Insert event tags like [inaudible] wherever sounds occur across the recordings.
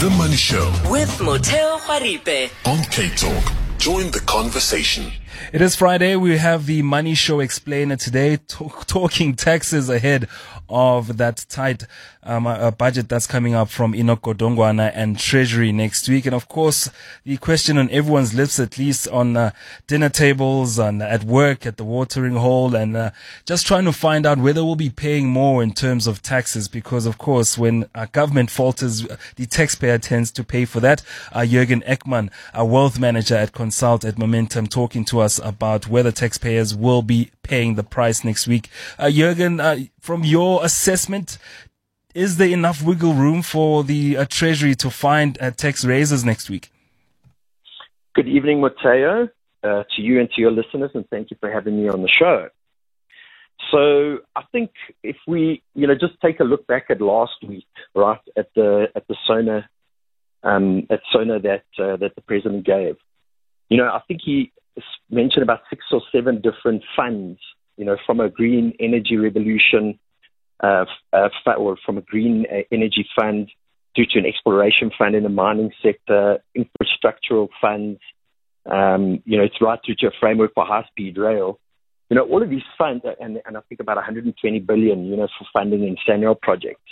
The Money Show with Motheo Khoaripe. on CapeTalk. Join the conversation. It is Friday. We have the Money Show explainer today, talk, talking taxes ahead of that tight um, uh, budget that's coming up from Enoch Godongwana and Treasury next week. And of course, the question on everyone's lips, at least on uh, dinner tables and at work, at the watering hole, and uh, just trying to find out whether we'll be paying more in terms of taxes. Because of course, when our government falters, the taxpayer tends to pay for that. Uh, Jürgen Eckmann, a wealth manager at Consult at Momentum, talking to us about whether taxpayers will be paying the price next week. Uh, Jürgen, uh, from your assessment, is there enough wiggle room for the uh, Treasury to find uh, tax raises next week? Good evening, Motheo, uh, to you and to your listeners, and thank you for having me on the show. So I think if we, you know, just take a look back at last week, right, at the at the SONA, um, at SONA that uh, that the president gave, you know, I think he mentioned about six or seven different funds, you know, from a green energy revolution, uh, uh, or from a green uh, energy fund due to an exploration fund in the mining sector, infrastructural funds, um, you know, it's right through to a framework for high-speed rail. You know, all of these funds, and, and I think about 120 billion, you know, for funding in SANRAL projects.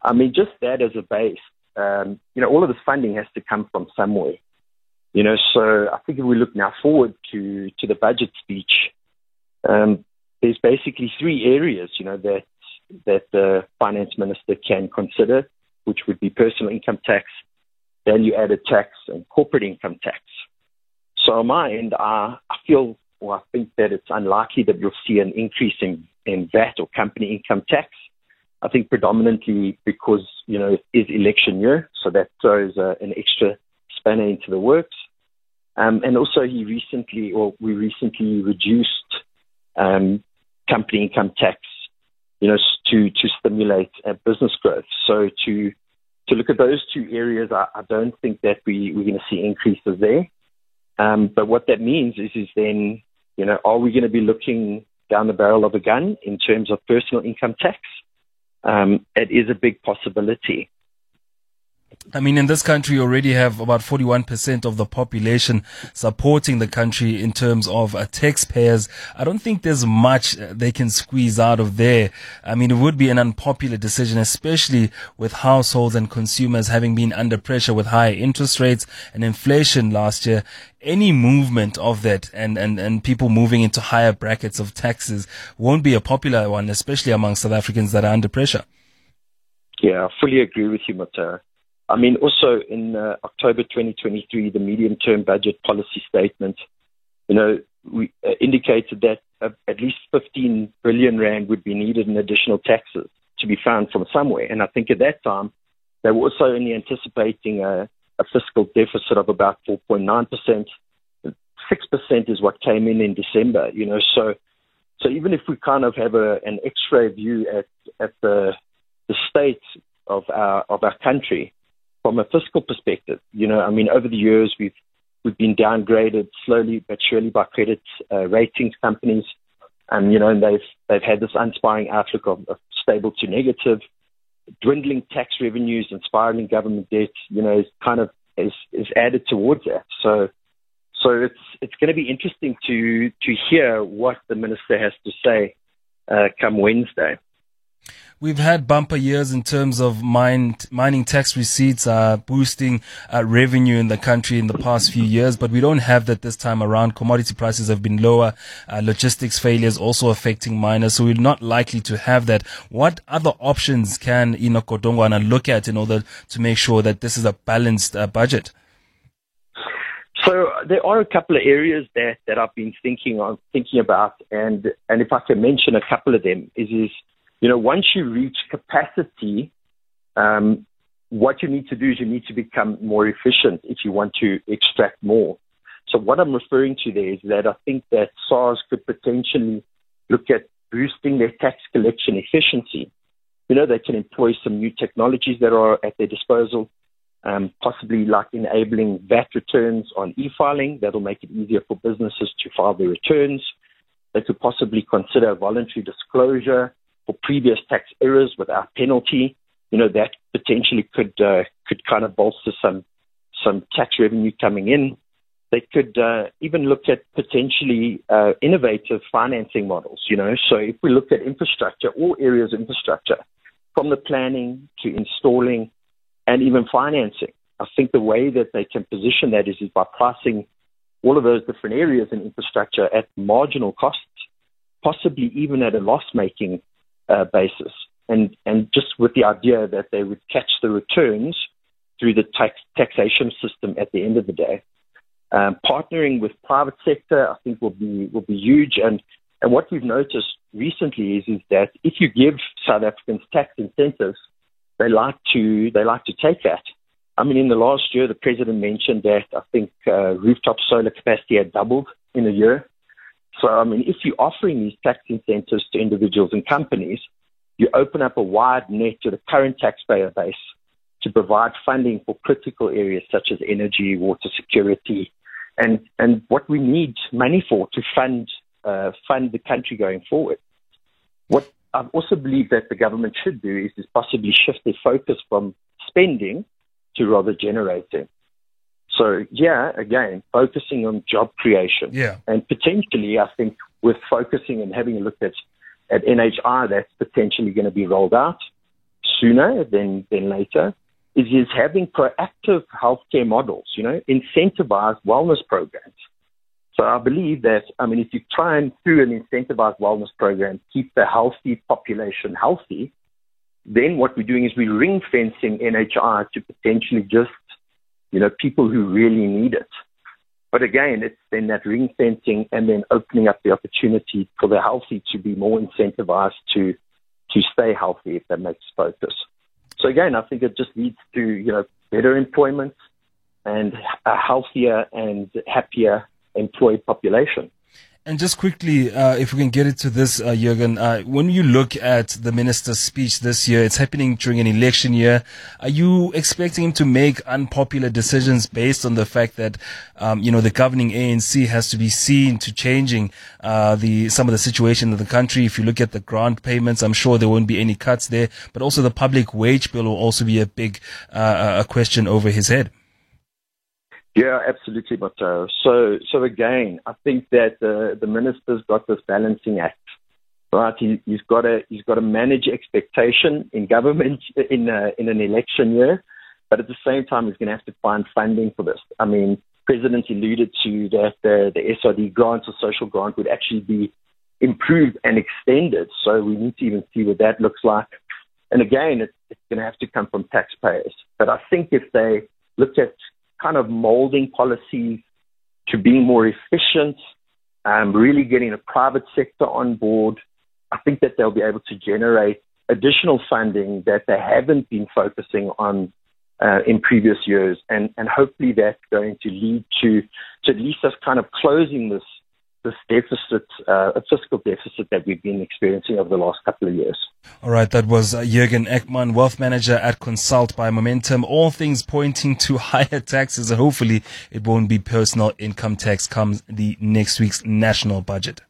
I mean, just that as a base, um, you know, all of this funding has to come from somewhere. You know, so I think if we look now forward to, to the budget speech, um, there's basically three areas, you know, that that the finance minister can consider, which would be personal income tax, value added tax, and corporate income tax. So on my end, I, I feel, or I think that it's unlikely that you'll see an increase in, in VAT or company income tax. I think predominantly because, you know, it is election year, so that throws uh, an extra spanner into the works. Um, and also he recently, or we recently reduced um, company income tax, you know, to, to stimulate uh, business growth. So to, to look at those two areas, I, I don't think that we, we're going to see increases there. Um, but what that means is, is then, you know, are we going to be looking down the barrel of a gun in terms of personal income tax? Um, it is a big possibility. I mean, in this country, you already have about 41% of the population supporting the country in terms of uh, taxpayers. I don't think there's much uh, they can squeeze out of there. I mean, it would be an unpopular decision, especially with households and consumers having been under pressure with high interest rates and inflation last year. Any movement of that and, and, and people moving into higher brackets of taxes won't be a popular one, especially among South Africans that are under pressure. Yeah, I fully agree with you, Matara. I mean, also in uh, October 2023, the medium-term budget policy statement, you know, we uh, indicated that uh, at least 15 billion rand would be needed in additional taxes to be found from somewhere. And I think at that time, they were also only anticipating a, a fiscal deficit of about 4.9 percent. Six percent is what came in in December. You know, so so even if we kind of have a, an X-ray view at at the the state of our of our country, from a fiscal perspective. You know, I mean, over the years we've we've been downgraded slowly but surely by credit uh, ratings companies, and you know, and they've they've had this uninspiring outlook of, of stable to negative, dwindling tax revenues and spiraling government debt. You know, is kind of is is added towards that. So. So it's it's going to be interesting to to hear what the minister has to say uh, come Wednesday. We've had bumper years in terms of mine, mining tax receipts uh, boosting uh, revenue in the country in the past few years, but we don't have that this time around. Commodity prices have been lower. Uh, logistics failures also affecting miners, so we're not likely to have that. What other options can Enoch Godongwana look at in order to make sure that this is a balanced uh, budget? So there are a couple of areas that, that I've been thinking on thinking about, and and if I can mention a couple of them is is you know, once you reach capacity, um, what you need to do is you need to become more efficient if you want to extract more. So what I'm referring to there is that I think that SARS could potentially look at boosting their tax collection efficiency. You know, they can employ some new technologies that are at their disposal, um, possibly like enabling VAT returns on e-filing. That'll make it easier for businesses to file their returns. They could possibly consider voluntary disclosure for previous tax errors without penalty, you know, that potentially could uh, could kind of bolster some some tax revenue coming in. They could uh, even look at potentially uh, innovative financing models. You know, so if we look at infrastructure, all areas of infrastructure, from the planning to installing and even financing, I think the way that they can position that is, is by pricing all of those different areas in infrastructure at marginal costs, possibly even at a loss-making uh, basis, and and just with the idea that they would catch the returns through the tax, taxation system at the end of the day. Um, partnering with private sector, I think, will be will be huge. And and what we've noticed recently is is that if you give South Africans tax incentives, they like to they like to take that. I mean, in the last year, the president mentioned that I think uh, rooftop solar capacity had doubled in a year. So, I mean, if you're offering these tax incentives to individuals and companies, you open up a wide net to the current taxpayer base to provide funding for critical areas such as energy, water security, and, and what we need money for to fund, uh, fund the country going forward. What I also believe that the government should do is, is possibly shift their focus from spending to rather generating. So yeah, again, focusing on job creation. Yeah. And potentially, I think with focusing and having a look at, at NHI, that's potentially going to be rolled out sooner than, than later, is, is having proactive healthcare models, you know, incentivized wellness programs. So I believe that, I mean, if you try and through an incentivized wellness program, keep the healthy population healthy, then what we're doing is we're ring fencing NHI to potentially just, you know, people who really need it. But again, it's then that ring fencing and then opening up the opportunity for the healthy to be more incentivized to to stay healthy if that makes focus. So again, I think it just leads to, you know, better employment and a healthier and happier employed population. And just quickly, uh, if we can get it to this, uh, Jurgen, uh, when you look at the minister's speech this year, it's happening during an election year. Are you expecting him to make unpopular decisions based on the fact that, um, you know, the governing ANC has to be seen to changing uh, the some of the situation in the country? If you look at the grant payments, I'm sure there won't be any cuts there, but also the public wage bill will also be a big uh, a question over his head. Yeah, absolutely, Motheo. So, so again, I think that the the minister's got this balancing act, right? He, he's got to he's got to manage expectation in government [laughs] in a, in an election year, but at the same time, he's going to have to find funding for this. I mean, President alluded to that the the SRD grant or social grant would actually be improved and extended. So we need to even see what that looks like. And again, it's, it's going to have to come from taxpayers. But I think if they looked at kind of molding policies to being more efficient, um, really getting the private sector on board, I think that they'll be able to generate additional funding that they haven't been focusing on uh, in previous years, and, and hopefully that's going to lead to, to at least us kind of closing this this deficit, uh, a fiscal deficit that we've been experiencing over the last couple of years. All right, that was uh, Jurgen Eckmann, wealth manager at Consult by Momentum. All things pointing to [laughs] higher taxes, hopefully it won't be personal income tax comes the next week's national budget.